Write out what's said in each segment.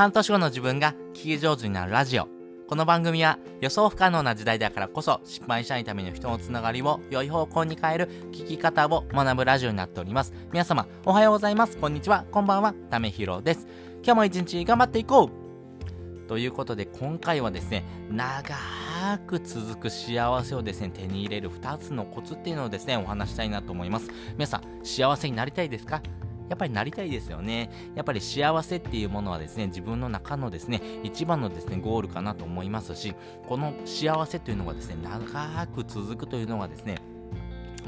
半年後の自分が聞き上手になるラジオ。この番組は予想不可能な時代だからこそ失敗しないための人のつながりを良い方向に変える聞き方を学ぶラジオになっております。皆様おはようございます。こんにちは。こんばんは。ためひろです。今日も一日頑張っていこうということで今回はですね、長く続く幸せをですね、手に入れる2つのコツっていうのをですね、お話したいなと思います。皆さん、幸せになりたいですか？やっぱりなりたいですよね。やっぱり幸せっていうものはですね、自分の中のですね、一番のですね、ゴールかなと思いますし、この幸せというのがですね、長く続くというのがですね、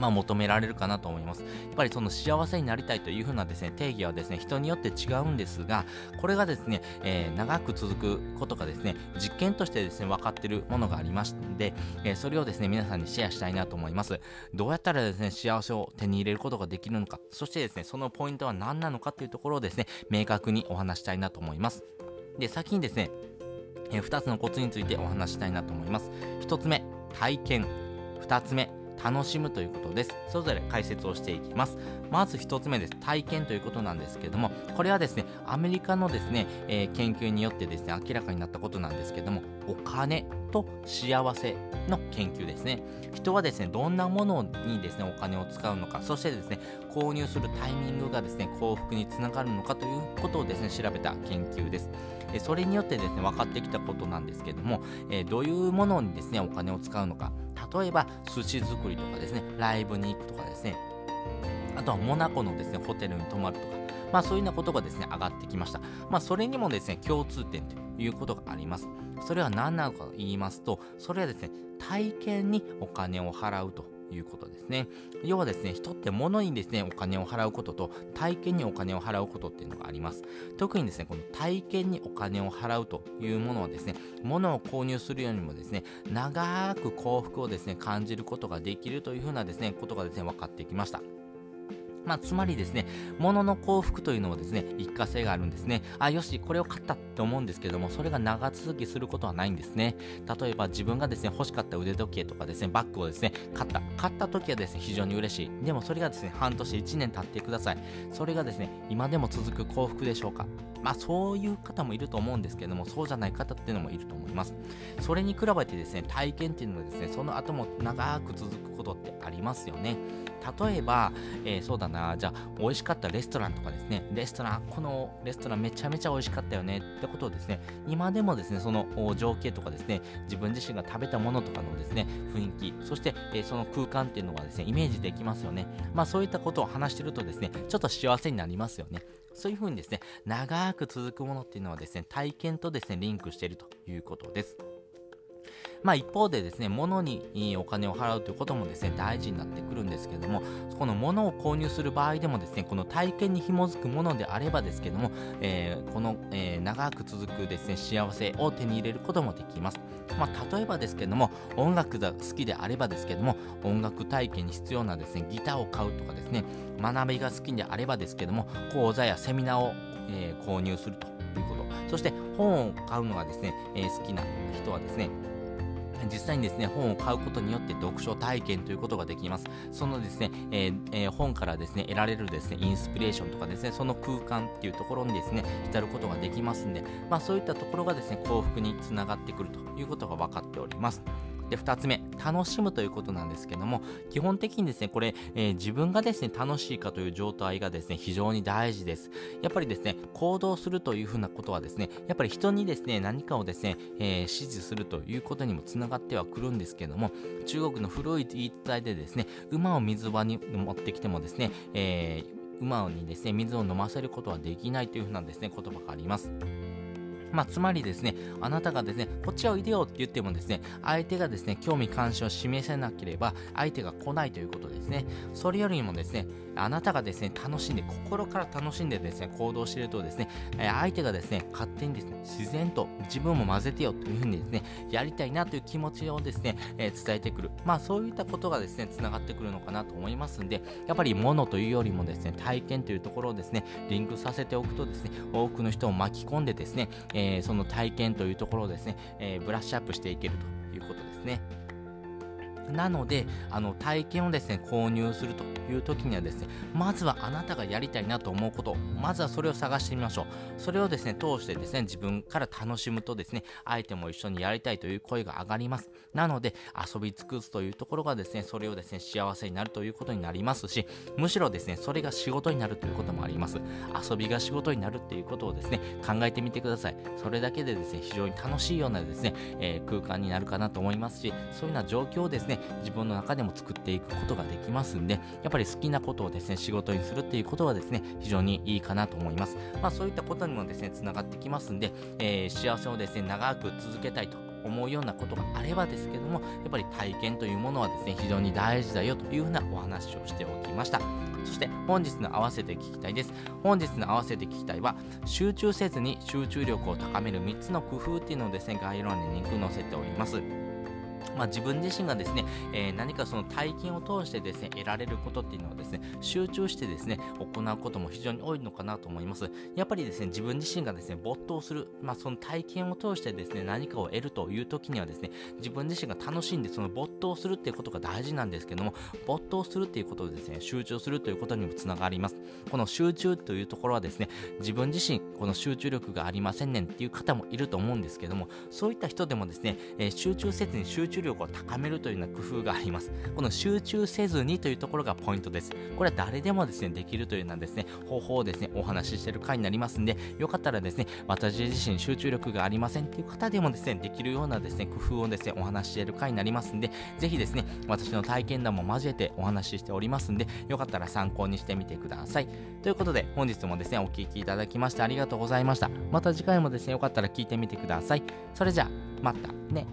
まあ、求められるかなと思います。やっぱりその幸せになりたいというふうなですね、定義はですね、人によって違うんですが、これがですね、えー、長く続くことがですね、実験としてですね、分かってるものがありまして、えー、それをですね、皆さんにシェアしたいなと思います。どうやったらですね、幸せを手に入れることができるのか、そしてですね、そのポイントは何なのかというところをですね、明確にお話したいなと思います。で、先にですね、えー、2つのコツについてお話したいなと思います。1つ目、体験。2つ目、楽しむということです。それぞれ解説をしていきます。まず1つ目です。体験ということなんですけども、これはですね、アメリカのですね、えー、研究によってですね、明らかになったことなんですけども、お金と幸せの研究ですね。人はですね、どんなものにですね、お金を使うのか、そしてですね、購入するタイミングがですね、幸福につながるのかということをですね、調べた研究です。それによってですね、分かってきたことなんですけども、えどういうものにですね、お金を使うのか。例えば、寿司作りとかですね、ライブに行くとかですね、あとはモナコのですね、ホテルに泊まるとか、まあそういうようなことがですね、上がってきました。まあそれにもですね、共通点ということがあります。それは何なのかと言いますと、それはですね、体験にお金を払うということですね。要はですね、人って物にですね、お金を払うことと体験にお金を払うことっていうのがあります。特にですね、この体験にお金を払うというものはですね、物を購入するよりもですね、長く幸福をですね、感じることができるというふうなですね、ことがですね、分かってきました。まあ、つまりですね、物の幸福というのはですね、一過性があるんですね。あ、よし、これを買ったって思うんですけども、それが長続きすることはないんですね。例えば自分がですね、欲しかった腕時計とかですね、バッグをですね、買った。買った時はですね、非常に嬉しい。でもそれがですね、半年、1年経ってください。それがですね、今でも続く幸福でしょうかまあそういう方もいると思うんですけども、そうじゃない方っていうのもいると思います。それに比べてですね、体験っていうのはですね、その後も長く続くことってありますよね。例えば、えー、そうだな、じゃあ、美味しかったレストランとかですね、レストラン、このレストランめちゃめちゃ美味しかったよねってことをですね、今でもですね、その情景とかですね、自分自身が食べたものとかのですね、雰囲気、そして、えー、その空間っていうのがですね、イメージできますよね。まあそういったことを話してるとですね、ちょっと幸せになりますよね。そういうふうにですね、長く続くものっていうのはですね、体験とですね、リンクしているということです。まあ一方でですね、物にお金を払うということもですね、大事になってくるんですけども、この物を購入する場合でもですね、この体験に紐づくものであればですけども、えー、この、えー、長く続くですね、幸せを手に入れることもできます。まあ例えばですけども、音楽が好きであればですけども、音楽体験に必要なですね、ギターを買うとかですね、学びが好きであればですけども、講座やセミナーを、えー、購入するということ。そして本を買うのがですね、え好きな人はですね、実際にですね、本を買うことによって読書体験ということができます。そのですね、えーえー、本からですね、得られるですね、インスピレーションとかですね、その空間っていうところにですね、浸ることができますんで、まあそういったところがですね、幸福につながってくるということが分かっております。で、2つ目、楽しむということなんですけども、基本的にですね、これ、えー、自分がですね、楽しいかという状態がですね、非常に大事です。やっぱりですね、行動するというふうなことはですね、やっぱり人にですね、何かをですね、えー、指示するということにもつながってはくるんですけども、中国の古い言い伝えでですね、馬を水場に持ってきてもですね、えー、馬にですね、水を飲ませることはできないというふうなですね、言葉があります。まあ、つまりですね、あなたがですね、こっちおいでよって言ってもですね、相手がですね、興味関心を示せなければ、相手が来ないということですね。それよりもですね、あなたがですね、楽しんで、心から楽しんでですね、行動しているとですね、相手がですね、勝手にですね、自然と自分も混ぜてよというふうにですね、やりたいなという気持ちをですね、えー、伝えてくる。まあそういったことがですね、つながってくるのかなと思いますんで、やっぱり物というよりもですね、体験というところをですね、リンクさせておくとですね、多くの人を巻き込んでですね、え、その体験というところをですね、え、ブラッシュアップしていけるということですね。なので、あの、体験をですね、購入するという時にはですね、まずはあなたがやりたいなと思うこと、まずはそれを探してみましょう。それをですね、通してですね、自分から楽しむとですね、相手も一緒にやりたいという声が上がります。なので、遊び尽くすというところがですね、それをですね、幸せになるということになりますし、むしろですね、それが仕事になるということもあります。遊びが仕事になるっていうことをですね、考えてみてください。それだけでですね、非常に楽しいようなですね、えー、空間になるかなと思いますし、そういうような状況をですね、自分の中でも作っていくことができますんで、やっぱり好きなことをですね、仕事にするっていうことはですね、非常にいいかなと思います。まあそういったことにもですね、つながってきますんで、えー、幸せをですね、長く続けたいと思うようなことがあればですけども、やっぱり体験というものはですね、非常に大事だよというふうなお話をしておきました。そして本日の合わせて聞きたいです。本日の合わせて聞きたいは、集中せずに集中力を高める3つの工夫っていうのをですね、概要欄にリンク載せております。まあ、自分自身がですね、えー、何かその体験を通してですね、得られることっていうのはですね、集中してですね、行うことも非常に多いのかなと思います。やっぱりですね、自分自身がですね、没頭する、まあ、その体験を通してですね、何かを得るという時にはですね、自分自身が楽しんでその没頭するっていうことが大事なんですけども、没頭するっていうことでですね、集中するということにもつながります。この集中というところはですね、自分自身、この集中力がありませんねんっていう方もいると思うんですけども、そういった人でもですね、えー、集中せずに集中中力を高めるというような工夫があります。この集中せずにというところがポイントです。これは誰でもですね、できるというようなですね、方法をですね、お話ししてる回になりますんで、よかったらですね、私自身集中力がありませんっていう方でもですね、できるようなですね、工夫をですね、お話ししている回になりますんで、ぜひですね、私の体験談も交えてお話ししておりますんで、よかったら参考にしてみてください。ということで、本日もですね、お聴きいただきましてありがとうございました。また次回もですね、よかったら聞いてみてください。それじゃあ、またね。